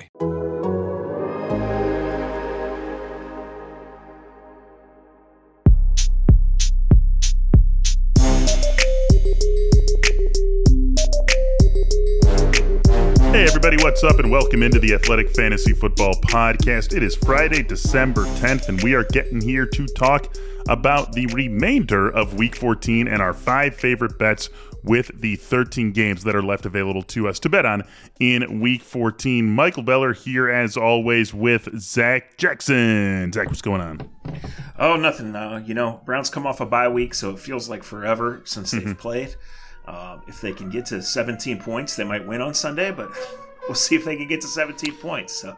Hey, what's up, and welcome into the Athletic Fantasy Football Podcast. It is Friday, December 10th, and we are getting here to talk about the remainder of Week 14 and our five favorite bets with the 13 games that are left available to us to bet on in Week 14. Michael Beller here, as always, with Zac Jackson. Zac, what's going on? Oh, nothing. Uh, you know, Browns come off a bye week, so it feels like forever since they've played. Uh, if they can get to 17 points, they might win on Sunday, but we'll see if they can get to 17 points. So,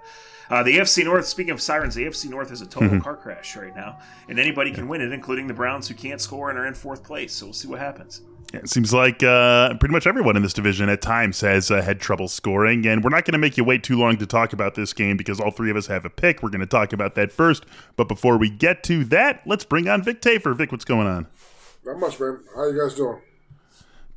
uh, the AFC North, speaking of sirens, the AFC North is a total car crash right now, and anybody can win it, including the Browns who can't score and are in fourth place. So, we'll see what happens. Yeah, it seems like uh, pretty much everyone in this division at times has uh, had trouble scoring, and we're not going to make you wait too long to talk about this game because all three of us have a pick. We're going to talk about that first, but before we get to that, let's bring on Vic Tafur. Vic, what's going on? Not much, man. How you guys doing?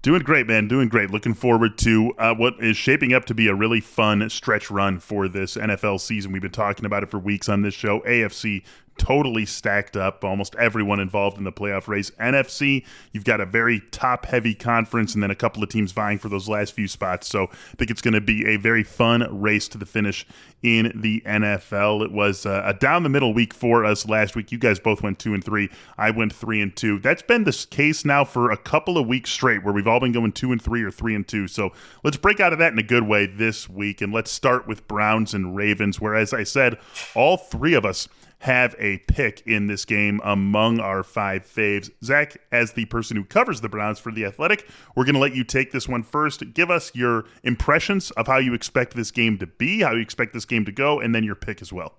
Doing great, man. Doing great. Looking forward to uh, what is shaping up to be a really fun stretch run for this NFL season. We've been talking about it for weeks on this show. AFC totally stacked up. Almost everyone involved in the playoff race. NFC, you've got a very top heavy conference and then a couple of teams vying for those last few spots. So I think it's going to be a very fun race to the finish in the NFL. It was uh, a down the middle week for us last week. You guys both went two and three. I went three and two. That's been the case now for a couple of weeks straight where we've all been going two and three or three and two. So let's break out of that in a good way this week and let's start with Browns and Ravens, where, as I said, all three of us have a pick in this game among our five faves. Zac, as the person who covers the Browns for The Athletic, we're going to let you take this one first. Give us your impressions of how you expect this game to be, how you expect this game to go, and then your pick as well.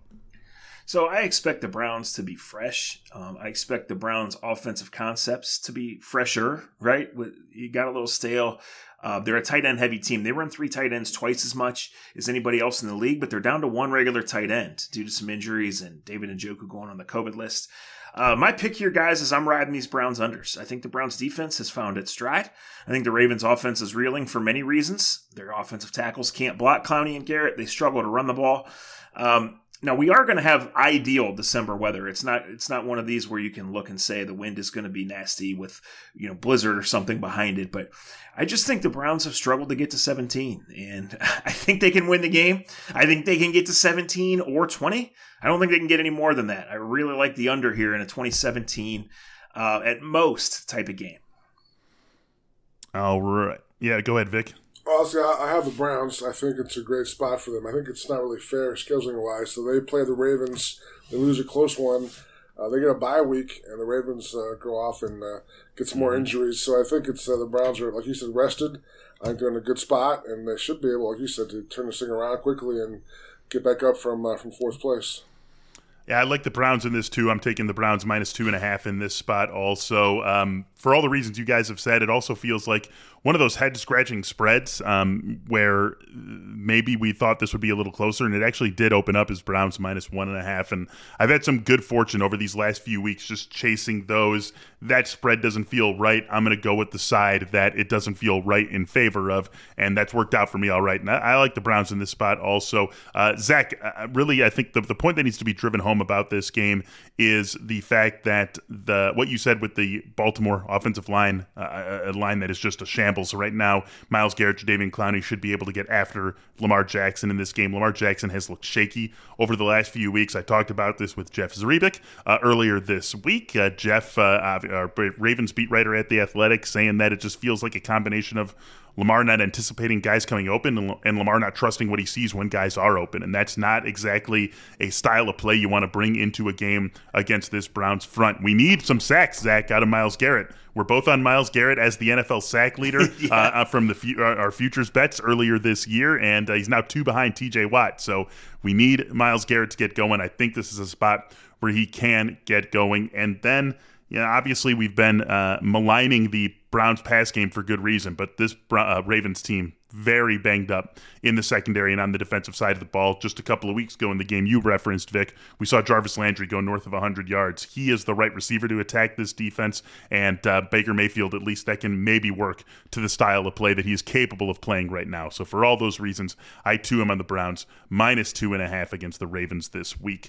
So I expect the Browns to be fresh. Um, I expect the Browns' offensive concepts to be fresher. Right, you got a little stale. Uh, they're a tight end heavy team. They run three tight ends twice as much as anybody else in the league, but they're down to one regular tight end due to some injuries and David and Njoku going on the COVID list. Uh, my pick here, guys, is I'm riding these Browns unders. I think the Browns defense has found its stride. I think the Ravens offense is reeling for many reasons. Their offensive tackles can't block Clowney and Garrett. They struggle to run the ball. Um, now we are going to have ideal December weather. It's not it's not one of these where you can look and say the wind is going to be nasty with you know blizzard or something behind it. But I just think the Browns have struggled to get to 17, and I think they can win the game. I think they can get to 17 or 20. I don't think they can get any more than that. I really like the under here in a 2017 uh, at most type of game. All right, yeah, go ahead, Vic. Honestly, I have the Browns. I think it's a great spot for them. I think it's not really fair scheduling wise. So they play the Ravens. They lose a close one. Uh, they get a bye week, and the Ravens uh, go off and uh, get some more Mm-hmm. injuries. So I think it's uh, the Browns are, like you said, rested. I think they're in a good spot, and they should be able, like you said, to turn this thing around quickly and get back up from uh, from fourth place. Yeah, I like the Browns in this too. I'm taking the Browns minus two and a half in this spot also. Um, for all the reasons you guys have said, it also feels like one of those head scratching spreads um, where maybe we thought this would be a little closer, and it actually did open up as Browns minus one and a half. And I've had some good fortune over these last few weeks just chasing those. That spread doesn't feel right. I'm going to go with the side that it doesn't feel right in favor of, and that's worked out for me all right. And I, I like the Browns in this spot also. Uh, Zac, uh, really, I think the, the point that needs to be driven home about this game is the fact that the what you said with the Baltimore offensive line, uh, a line that is just a shambles So right now. Myles Garrett, Jadeveon Clowney should be able to get after Lamar Jackson in this game. Lamar Jackson has looked shaky over the last few weeks. I talked about this with Jeff Zrebiec uh, earlier this week. Uh, Jeff, uh, our Ravens beat writer at the Athletic, saying that it just feels like a combination of Lamar not anticipating guys coming open and Lamar not trusting what he sees when guys are open. And that's not exactly a style of play you want to bring into a game against this Browns front. We need some sacks, Zac, out of Myles Garrett. We're both on Myles Garrett as the NFL sack leader yeah. uh, from the uh, our futures bets earlier this year, and uh, he's now two behind TJ Watt. So we need Myles Garrett to get going. I think this is a spot where he can get going, and then you know, obviously we've been uh, maligning the Browns pass game for good reason, but this uh, Ravens team very banged up in the secondary and on the defensive side of the ball. Just a couple of weeks ago in the game you referenced, Vic, we saw Jarvis Landry go north of 100 yards. He is the right receiver to attack this defense, and uh, Baker Mayfield, at least that can maybe work to the style of play that he is capable of playing right now. So for all those reasons, I too am on the Browns minus two and a half against the Ravens this week.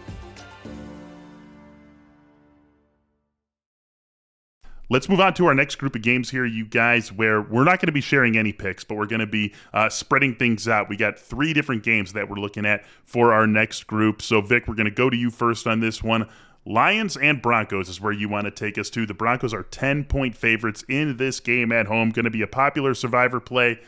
Let's move on to our next group of games here, you guys, where we're not going to be sharing any picks, but we're going to be uh, spreading things out. We got three different games that we're looking at for our next group. So, Vic, we're going to go to you first on this one. Lions and Broncos is where you want to take us to. The Broncos are 10 point favorites in this game at home. Going to be a popular survivor play.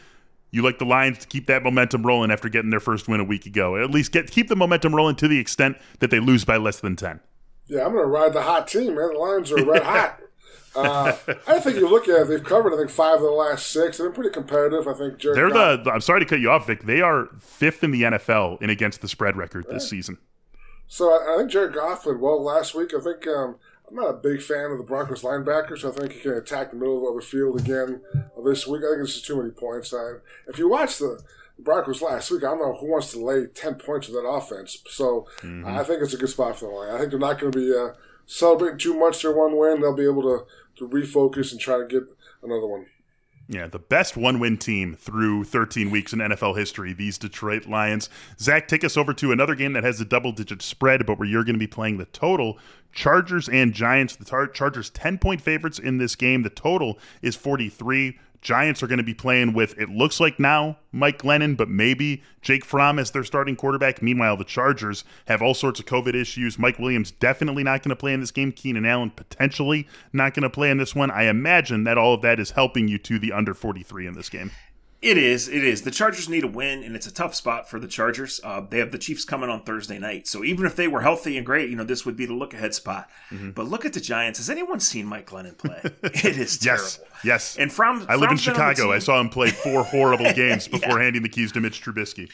You like the Lions to keep that momentum rolling after getting their first win a week ago. At least get keep the momentum rolling to the extent that they lose by less than 10. Yeah, I'm going to ride the hot team, man. The Lions are red hot. Uh, I think you look at it, they've covered, I think, five of the last six. They've been pretty competitive. I think Jared They're Goff, the, I'm sorry to cut you off, Vic. They are fifth in the NFL in against the spread record this season. So I, I, think Jared Goff played well last week. I think um, I'm not a big fan of the Broncos linebackers. So I think he can attack the middle of the field again this week. I think this is too many points. I, if you watch the Broncos last week, I don't know who wants to lay 10 points with that offense. So mm-hmm. I think it's a good spot for the line. I think they're not going to be uh, celebrating too much their one win. They'll be able to to refocus and try to get another one. Yeah, the best one win team through 13 weeks in NFL history, these Detroit Lions. Zac, take us over to another game that has a double digit spread, but where you're going to be playing the total. Chargers and Giants. The tar- Chargers 10 point favorites in this game. The total is 43. Giants are going to be playing with, it looks like now, Mike Glennon, but maybe Jake Fromm as their starting quarterback. Meanwhile, the Chargers have all sorts of COVID issues. Mike Williams definitely not going to play in this game. Keenan Allen potentially not going to play in this one. I imagine that all of that is helping you to the under 43 in this game. It is. It is. The Chargers need a win, and it's a tough spot for the Chargers. Uh, they have the Chiefs coming on Thursday night, so even if they were healthy and great, you know, this would be the look ahead spot. Mm-hmm. But look at the Giants. Has anyone seen Mike Glennon play? it is terrible. yes. Yes. And from I live in Chicago. I saw him play four horrible games before yeah. handing the keys to Mitch Trubisky.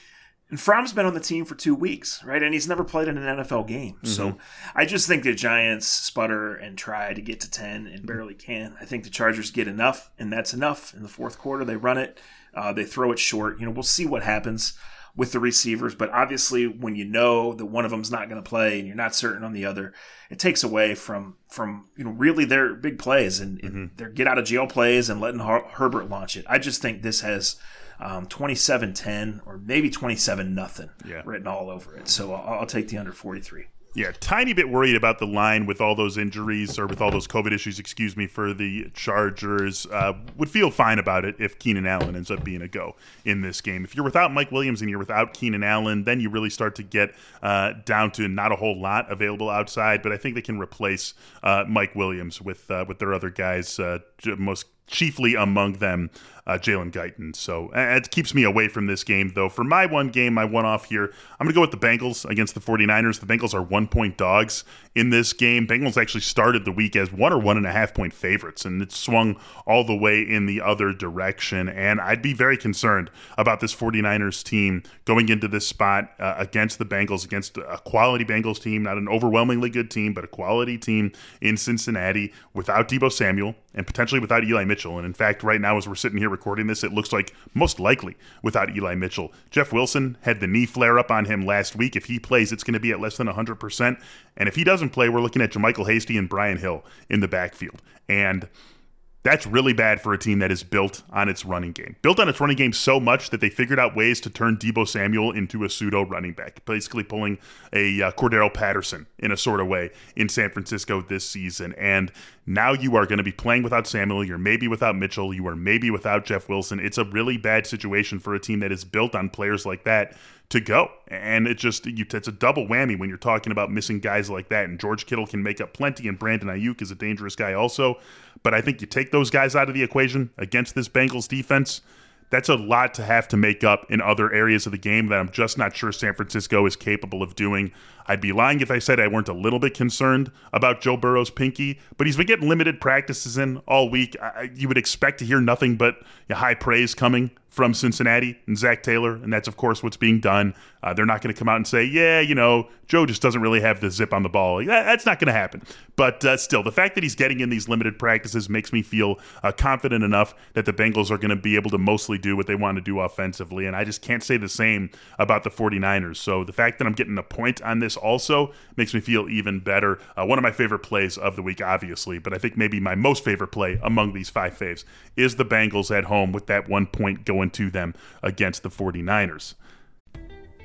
And Fromm's been on the team for two weeks, right? And he's never played in an NFL game. Mm-hmm. So I just think the Giants sputter and try to get to 10 and barely can. I think the Chargers get enough, and that's enough. In the fourth quarter, they run it. Uh, they throw it short. You know, we'll see what happens with the receivers, but obviously, when you know that one of them's not going to play and you're not certain on the other, it takes away from from you know really their big plays and, mm-hmm. and their get out of jail plays and letting Her- Herbert launch it. I just think this has um, 27-10 or maybe 27 nothing yeah. written all over it. So I'll, I'll take the under 43. Yeah, tiny bit worried about the line with all those injuries or with all those COVID issues, excuse me, for the Chargers. Uh, would feel fine about it if Keenan Allen ends up being a go in this game. If you're without Mike Williams and you're without Keenan Allen, then you really start to get uh, down to not a whole lot available outside. But I think they can replace uh, Mike Williams with uh, with their other guys, uh, most chiefly among them uh, Jalen Guyton. So uh, it keeps me away from this game, though. For my one game, my one off here, I'm going to go with the Bengals against the 49ers. The Bengals are one point dogs in this game. Bengals actually started the week as one or one and a half point favorites, and it swung all the way in the other direction. And I'd be very concerned about this 49ers team going into this spot uh, against the Bengals, against a quality Bengals team, not an overwhelmingly good team, but a quality team in Cincinnati without Deebo Samuel and potentially without Eli Mitchell. And in fact, right now, as we're sitting here recording this, it looks like most likely without Eli Mitchell. Jeff Wilson had the knee flare up on him last week. If he plays, it's going to be at less than 100%. And if he doesn't play, we're looking at JaMycal Hasty and Brian Hill in the backfield. And that's really bad for a team that is built on its running game. Built on its running game so much that they figured out ways to turn Deebo Samuel into a pseudo running back, basically pulling a uh, Cordarrelle Patterson in a sort of way in San Francisco this season. And now you are going to be playing without Samuel. You're maybe without Mitchell. You are maybe without Jeff Wilson. It's a really bad situation for a team that is built on players like that to go. And it just you, it's a double whammy when you're talking about missing guys like that. And George Kittle can make up plenty, and Brandon Aiyuk is a dangerous guy also. But I think you take those guys out of the equation against this Bengals defense. That's a lot to have to make up in other areas of the game that I'm just not sure San Francisco is capable of doing. I'd be lying if I said I weren't a little bit concerned about Joe Burrow's pinky, but he's been getting limited practices in all week. I, you would expect to hear nothing but high praise coming from Cincinnati and Zac Taylor, and that's of course what's being done. Uh, they're not going to come out and say, "Yeah, you know, Joe just doesn't really have the zip on the ball." That, that's not going to happen. But uh, still, the fact that he's getting in these limited practices makes me feel uh, confident enough that the Bengals are going to be able to mostly do what they want to do offensively, and I just can't say the same about the 49ers. So the fact that I'm getting a point on this also makes me feel even better. Uh, one of my favorite plays of the week, obviously, but I think maybe my most favorite play among these five faves is the Bengals at home with that one point going to them against the 49ers.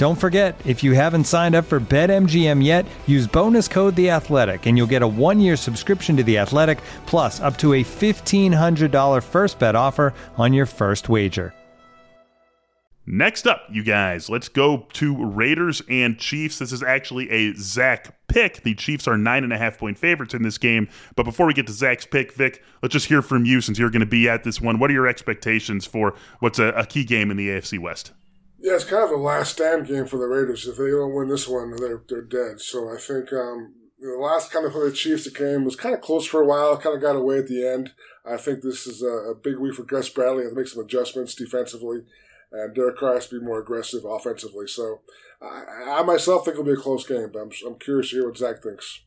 Don't forget, if you haven't signed up for BetMGM yet, use bonus code The Athletic, and you'll get a one-year subscription to The Athletic, plus up to a $1,500 first bet offer on your first wager. Next up, you guys, let's go to Raiders and Chiefs. This is actually a Zac pick. The Chiefs are nine and a half point favorites in this game. But before we get to Zac's pick, Vic, let's just hear from you since you're going to be at this one. What are your expectations for what's a, a key game in the AFC West? Yeah, it's kind of a last stand game for the Raiders. If they don't win this one, they're they're dead. So I think um, the last kind of for the Chiefs, the game was kind of close for a while. Kind of got away at the end. I think this is a, a big week for Gus Bradley. to make some adjustments defensively, and Derek Carr has to be more aggressive offensively. So I, I myself think it'll be a close game, but I'm, I'm curious to hear what Zac thinks.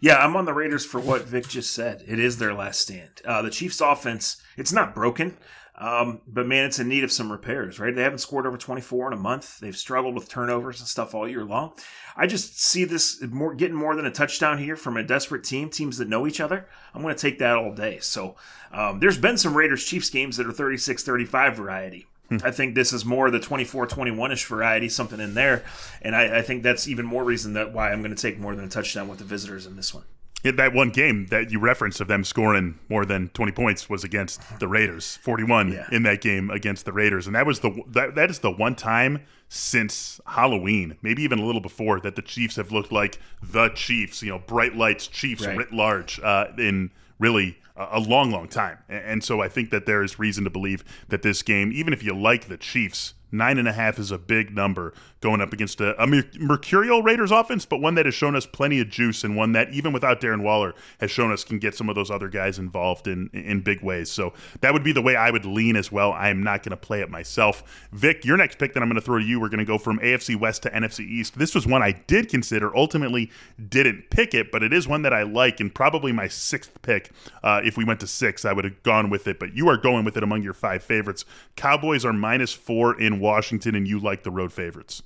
Yeah, I'm on the Raiders for what Vic just said. It is their last stand. Uh, the Chiefs' offense, it's not broken. Um, but man, it's in need of some repairs, right? They haven't scored over 24 in a month. They've struggled with turnovers and stuff all year long. I just see this more getting more than a touchdown here from a desperate team, teams that know each other. I'm going to take that all day. So um, there's been some Raiders Chiefs games that are 36 35 variety. Hmm. I think this is more the 24 21 ish variety, something in there. And I, I think that's even more reason that why I'm going to take more than a touchdown with the visitors in this one that one game that you referenced of them scoring more than 20 points was against the Raiders 41 yeah. in that game against the Raiders and that was the that, that is the one time since Halloween maybe even a little before that the Chiefs have looked like the Chiefs you know bright lights Chiefs right. writ large uh, in really a long long time and so I think that there is reason to believe that this game even if you like the Chiefs Nine and a half is a big number going up against a, a mercurial Raiders offense, but one that has shown us plenty of juice and one that, even without Darren Waller, has shown us can get some of those other guys involved in in big ways. So that would be the way I would lean as well. I am not going to play it myself. Vic, your next pick that I'm going to throw to you, we're going to go from AFC West to NFC East. This was one I did consider, ultimately didn't pick it, but it is one that I like and probably my sixth pick. Uh, if we went to six, I would have gone with it, but you are going with it among your five favorites. Cowboys are minus four in Washington, and you like the road favorites.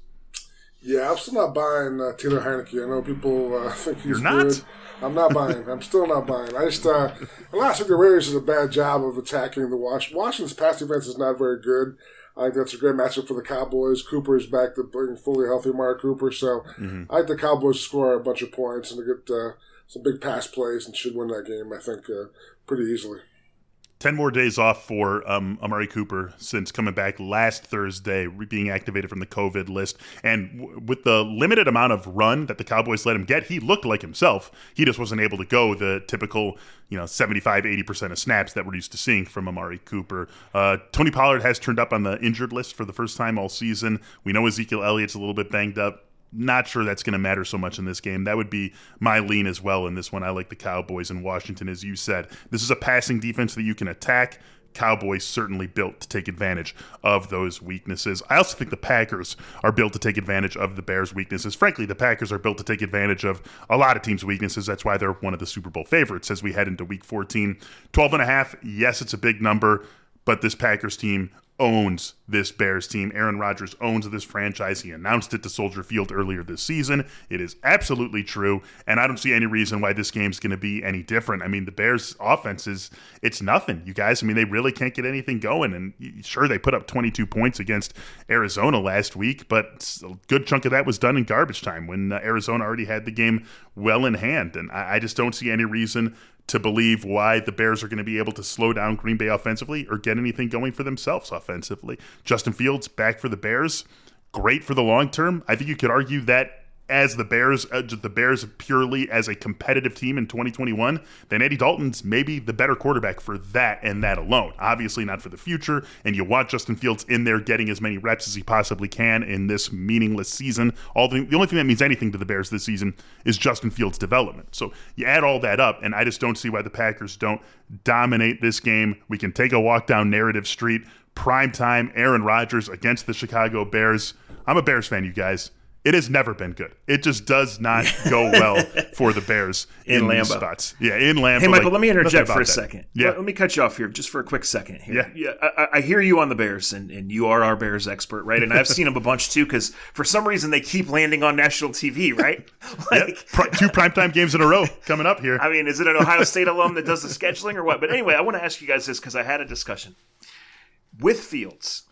Yeah, I'm still not buying uh, Taylor Heinicke. I know people uh, think he's You're not? good. I'm not buying. I'm still not buying. I just uh, last week the Raiders did a bad job of attacking the Wash. Washington's pass defense is not very good. I think that's a great matchup for the Cowboys. Cooper is back to being fully healthy, Mark Cooper. So Mm-hmm. I think the Cowboys score a bunch of points and to get uh, some big pass plays and should win that game. I think uh, pretty easily. 10 more days off for um, Amari Cooper since coming back last Thursday, being activated from the COVID list. And w- with the limited amount of run that the Cowboys let him get, he looked like himself. He just wasn't able to go the typical, you know, 75, 80% of snaps that we're used to seeing from Amari Cooper. Uh, Tony Pollard has turned up on the injured list for the first time all season. We know Ezekiel Elliott's a little bit banged up not sure that's going to matter so much in this game. That would be my lean as well in this one. I like the Cowboys in Washington, as you said. This is a passing defense that you can attack. Cowboys certainly built to take advantage of those weaknesses. I also think the Packers are built to take advantage of the Bears' weaknesses. Frankly, the Packers are built to take advantage of a lot of teams' weaknesses. That's why they're one of the Super Bowl favorites as we head into week 14. 12 and a half, yes, it's a big number, but this Packers team owns this Bears team. Aaron Rodgers owns this franchise. He announced it to Soldier Field earlier this season. It is absolutely true, and I don't see any reason why this game's going to be any different. I mean, the Bears' offense is it's nothing, you guys. I mean, they really can't get anything going. And sure, they put up 22 points against Arizona last week, but a good chunk of that was done in garbage time when uh, Arizona already had the game well in hand. And I, I just don't see any reason to believe why the Bears are going to be able to slow down Green Bay offensively or get anything going for themselves offensively. Justin Fields back for the Bears, great for the long term. I think you could argue that as the Bears, uh, the Bears purely as a competitive team in 2021, then Andy Dalton's maybe the better quarterback for that and that alone. Obviously, not for the future. And you want Justin Fields in there getting as many reps as he possibly can in this meaningless season. All the, the only thing that means anything to the Bears this season is Justin Fields' development. So you add all that up, and I just don't see why the Packers don't dominate this game. We can take a walk down narrative street. Prime time, Aaron Rodgers against the Chicago Bears. I'm a Bears fan, you guys. It has never been good. It just does not go well for the Bears In in, Lambeau. spots. Yeah, in Lambeau. Hey, Michael, like, let me interject for a that. second. Yeah, Let, let me cut you off here just for a quick second here. Yeah. I, I- I hear you on the Bears, and, and you are our Bears expert, right? And I've seen them a bunch too, because for some reason they keep landing on national TV, right? Yep. like, Pri- two primetime games in a row coming up here. I mean, is it an Ohio State alum that does the scheduling or what? But anyway, I want to ask you guys this because I had a discussion with Fields,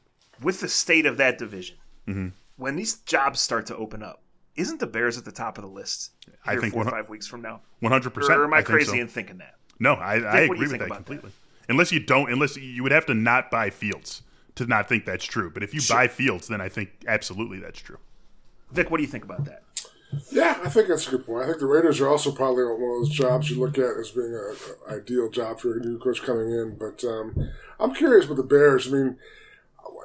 with the state of that division. Mm-hmm. When these jobs start to open up, isn't the Bears at the top of the list? I here think four or five weeks from now. 100%. Or am I, I think crazy so. in thinking that? No, I, I what do you agree with that about that? completely. Unless you don't, unless you would have to not buy Fields to not think that's true. But if you buy Fields, then I think absolutely that's true. Vic, what do you think about that? Yeah, I think that's a good point. I think the Raiders are also probably one of those jobs you look at as being an ideal job for a new coach coming in. But um, I'm curious with the Bears. I mean,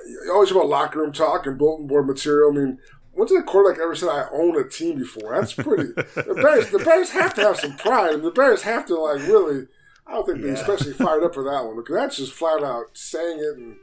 you always about locker room talk and bulletin board material. I mean, when's a quarterback ever said I own a team before? That's pretty. the Bears, the Bears have to have some pride, and the Bears have to like really. I don't think they're especially fired up for that one because that's just flat out saying it, and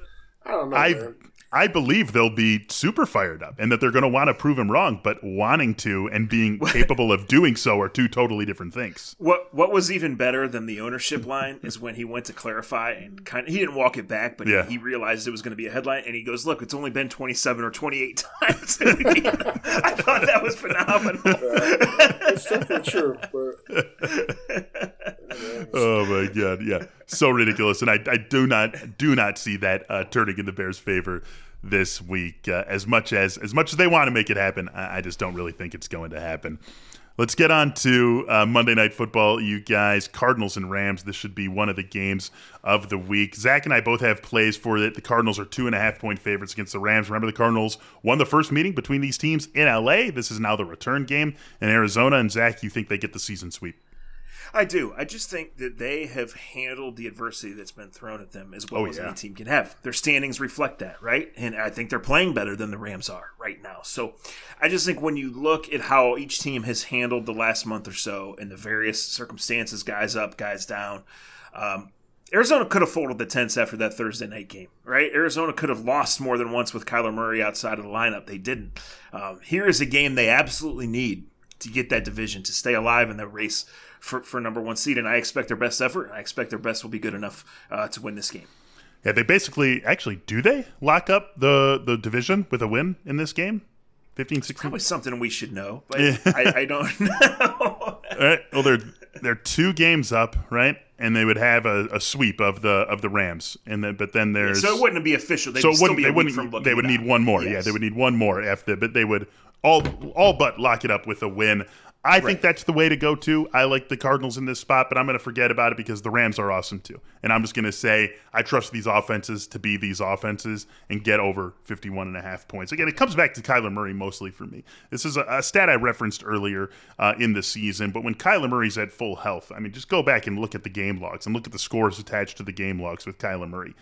I don't know, I man. I believe they'll be super fired up and that they're going to want to prove him wrong, but wanting to and being capable of doing so are two totally different things. What what was even better than the ownership line is when he went to clarify and kind of he didn't walk it back, but Yeah. he, he realized it was going to be a headline, and he goes, "Look, it's only been twenty seven or twenty eight times." I thought that was phenomenal. It's definitely true, but Oh my god, yeah, so ridiculous, and I, I do not do not see that uh, turning in the Bears' favor this week. Uh, as much as as much as they want to make it happen, I, I just don't really think it's going to happen. Let's get on to uh, Monday Night Football, you guys. Cardinals and Rams. This should be one of the games of the week. Zac and I both have plays for it. The Cardinals are two and a half point favorites against the Rams. Remember, the Cardinals won the first meeting between these teams in LA. This is now the return game in Arizona. And Zac, you think they get the season sweep? I do. I just think that they have handled the adversity that's been thrown at them as well Oh, as yeah. any team can have. Their standings reflect that, right? And I think they're playing better than the Rams are right now. So I just think when you look at how each team has handled the last month or so and the various circumstances, guys up, guys down, um, Arizona could have folded the tents after that Thursday night game, right? Arizona could have lost more than once with Kyler Murray outside of the lineup. They didn't. Um, here is a game they absolutely need to get that division to stay alive in the race for, for number one seed. And I expect their best effort. I expect their best will be good enough uh, to win this game. Yeah, they basically actually do they lock up the the division with a win in this game? 15 16 Probably something we should know, but I, I don't know. All right. Well, they're they're two games up, right? And they would have a, a sweep of the of the Rams, and then but then there's so it wouldn't be official. They'd so it wouldn't be they wouldn't from looking they would need one more. Yeah, they would need one more after, but they would all all but lock it up with a win. I think that's the way to go too. I like the Cardinals in this spot, but I'm going to forget about it because the Rams are awesome too. And I'm just going to say I trust these offenses to be these offenses and get over 51 and a half points. Again, it comes back to Kyler Murray mostly for me. This is a, a stat I referenced earlier uh, in the season, but when Kyler Murray's at full health, I mean, just go back and look at the game logs and look at the scores attached to the game logs with Kyler Murray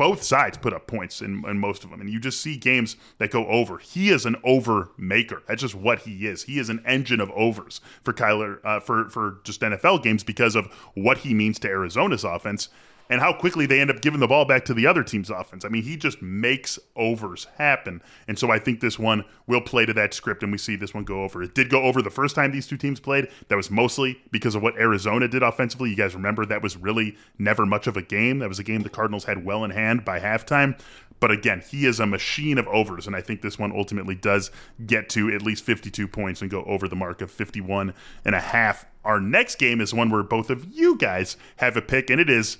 both sides put up points in, in most of them, and you just see games that go over. He is an over maker. That's just what he is. He is an engine of overs for Kyler uh, for for just NFL games because of what he means to Arizona's offense and how quickly they end up giving the ball back to the other team's offense. I mean, he just makes overs happen, and so I think this one will play to that script, and we see this one go over. It did go over the first time these two teams played. That was mostly because of what Arizona did offensively. You guys remember that was really never much of a game. That was a game the Cardinals had well in hand by halftime. But again, he is a machine of overs, and I think this one ultimately does get to at least 52 points and go over the mark of 51 and a half. Our next game is one where both of you guys have a pick, and it is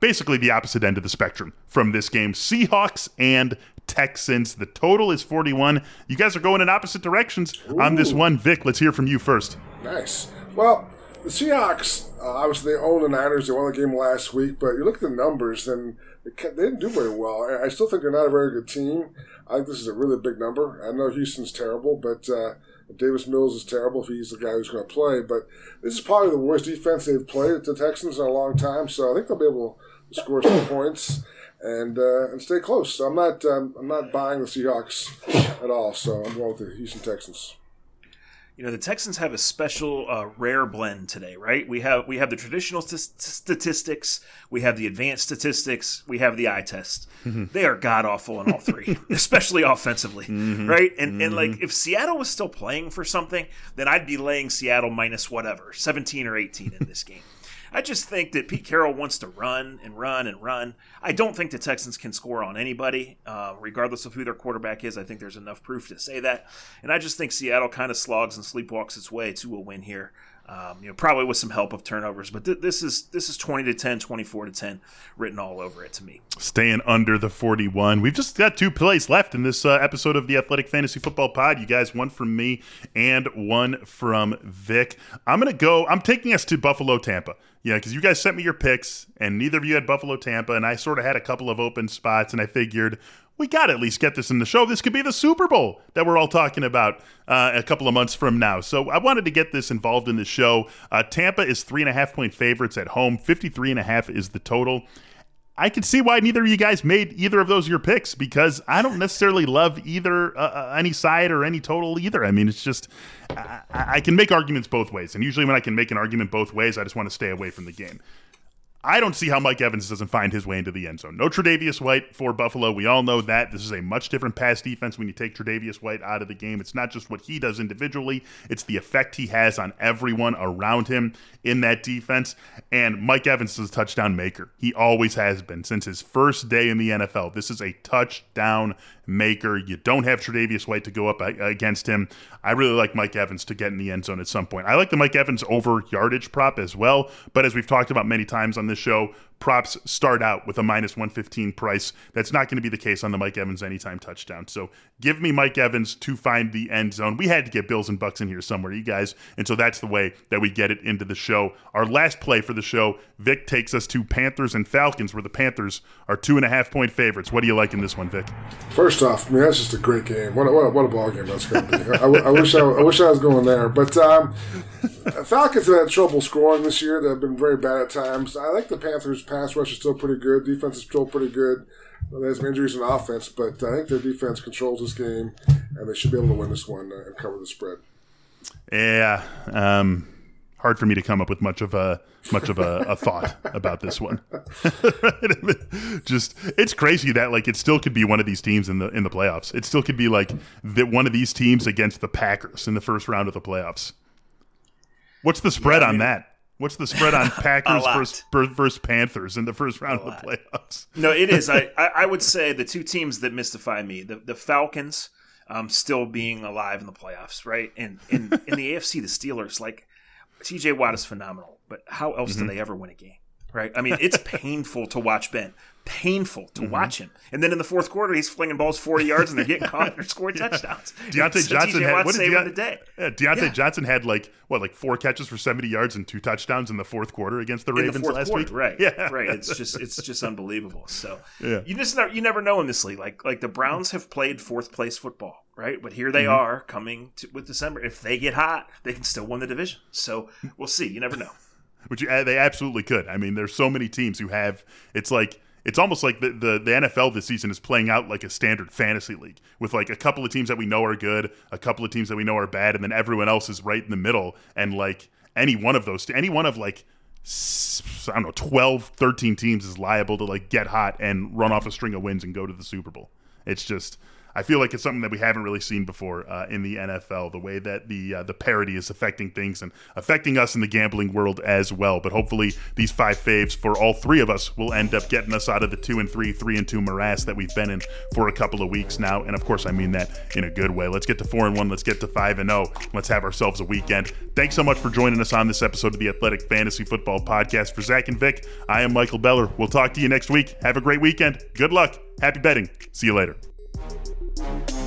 basically the opposite end of the spectrum from this game Seahawks and Texans. The total is 41. You guys are going in opposite directions on this one. Vic, let's hear from you first. Nice. Well, the Seahawks, uh, obviously, they own the Niners. They won the game last week, but you look at the numbers, and they, didn't do very well. I still think they're not a very good team. I think this is a really big number. I know Houston's terrible, but uh, Davis Mills is terrible if he's the guy who's going to play. But this is probably the worst defense they've played the Texans in a long time, so I think they'll be able to score some points and uh, and stay close. So I'm not um, I'm not buying the Seahawks at all. So I'm going with the Houston Texans. You know, the Texans have a special, uh, rare blend today, right? We have we have the traditional st- statistics, we have the advanced statistics, we have the eye test. Mm-hmm. They are god awful in all three, especially offensively, mm-hmm. right? And and like mm-hmm. if Seattle was still playing for something, then I'd be laying Seattle minus whatever, seventeen or eighteen in this game. I just think that Pete Carroll wants to run and run and run. I don't think the Texans can score on anybody, uh, regardless of who their quarterback is. I think there's enough proof to say that. And I just think Seattle kind of slogs and sleepwalks its way to a win here. Um, you know, probably with some help of turnovers, but th- this is this is twenty to 10, 24 to ten, written all over it to me. Staying under the 41. We've just got two plays left in this uh, episode of the Athletic Fantasy Football Pod. You guys, one from me and one from Vic. I'm going to go, I'm taking us to Buffalo, Tampa. Yeah, because you guys sent me your picks, and neither of you had Buffalo, Tampa, and I sort of had a couple of open spots, and I figured we got to at least get this in the show. This could be the Super Bowl that we're all talking about uh, a couple of months from now. So I wanted to get this involved in the show. Uh, Tampa is three and a half point favorites at home. 53 and a half is the total. I can see why neither of you guys made either of those your picks because I don't necessarily love either uh, uh, any side or any total either. I mean, it's just I, I can make arguments both ways, and usually when I can make an argument both ways, I just want to stay away from the game. I don't see how Mike Evans doesn't find his way into the end zone. No Tre'Davious White for Buffalo. We all know that. This is a much different pass defense when you take Tre'Davious White out of the game. It's not just what he does individually, it's the effect he has on everyone around him in that defense. And Mike Evans is a touchdown maker. He always has been since his first day in the NFL. This is a touchdown maker. You don't have Tre'Davious White to go up against him. I really like Mike Evans to get in the end zone at some point. I like the Mike Evans over yardage prop as well. But as we've talked about many times on this show, props start out with a minus 115 price. That's not going to be the case on the Mike Evans anytime touchdown. So give me Mike Evans to find the end zone. We had to get Bills and Bucks in here somewhere, you guys. And so that's the way that we get it into the show. Our last play for the show, Vic takes us to Panthers and Falcons, where the Panthers are two and a half point favorites. What do you like in this one, Vic? First off, I mean that's just a great game. What a, what a, what a ball game that's going to be. I, I, wish I, I, wish I was going there, but um, Falcons have had trouble scoring this year. They've been very bad at times. I like the Panthers' pass rush is still pretty good. Defense is still pretty good. There's some injuries in offense, but I think their defense controls this game, and they should be able to win this one and cover the spread. Yeah. Um, hard for me to come up with much of a much of a, a thought about this one. Just it's crazy that like it still could be one of these teams in the in the playoffs. It still could be like that one of these teams against the Packers in the first round of the playoffs. What's the spread yeah, I mean, on that? What's the spread on Packers versus, versus Panthers in the first round of the playoffs? no, it is. I, I would say the two teams that mystify me the, the Falcons um, still being alive in the playoffs, right? And in, in the AFC, the Steelers, like TJ Watt is phenomenal, but how else mm-hmm. do they ever win a game? Right? I mean, it's painful to watch Ben. Painful to mm-hmm. watch him. And then in the fourth quarter, he's flinging balls 40 yards and they're getting caught and they're scoring yeah. touchdowns. Diontae so Johnson had what did Deont- day. Yeah, Diontae yeah. Johnson had like what, like four catches for 70 yards and two touchdowns in the fourth quarter against the Ravens the last quarter, week. Right. Yeah. Right. It's just it's just unbelievable. So yeah. you just never you never know in this league. Like like the Browns have played fourth place football right? But here they mm-hmm. are coming to, with December. If they get hot, they can still win the division. So we'll see. You never know. Which you, uh, they absolutely could. I mean, there's so many teams who have. It's like it's almost like the, the, the NFL this season is playing out like a standard fantasy league with like a couple of teams that we know are good, a couple of teams that we know are bad, and then everyone else is right in the middle. And like any one of those, any one of like I don't know, 12, 13 teams is liable to like get hot and run off a string of wins and go to the Super Bowl. It's just I feel like it's something that we haven't really seen before uh, in the NFL. The way that the uh, the parity is affecting things and affecting us in the gambling world as well. But hopefully, these five faves for all three of us will end up getting us out of the two and three, three and two morass that we've been in for a couple of weeks now. And of course, I mean that in a good way. Let's get to four and one. Let's get to five and zero. Oh. Let's have ourselves a weekend. Thanks so much for joining us on this episode of the Athletic Fantasy Football Podcast. For Zac and Vic, I am Michael Beller. We'll talk to you next week. Have a great weekend. Good luck. Happy betting. See you later. Thank you.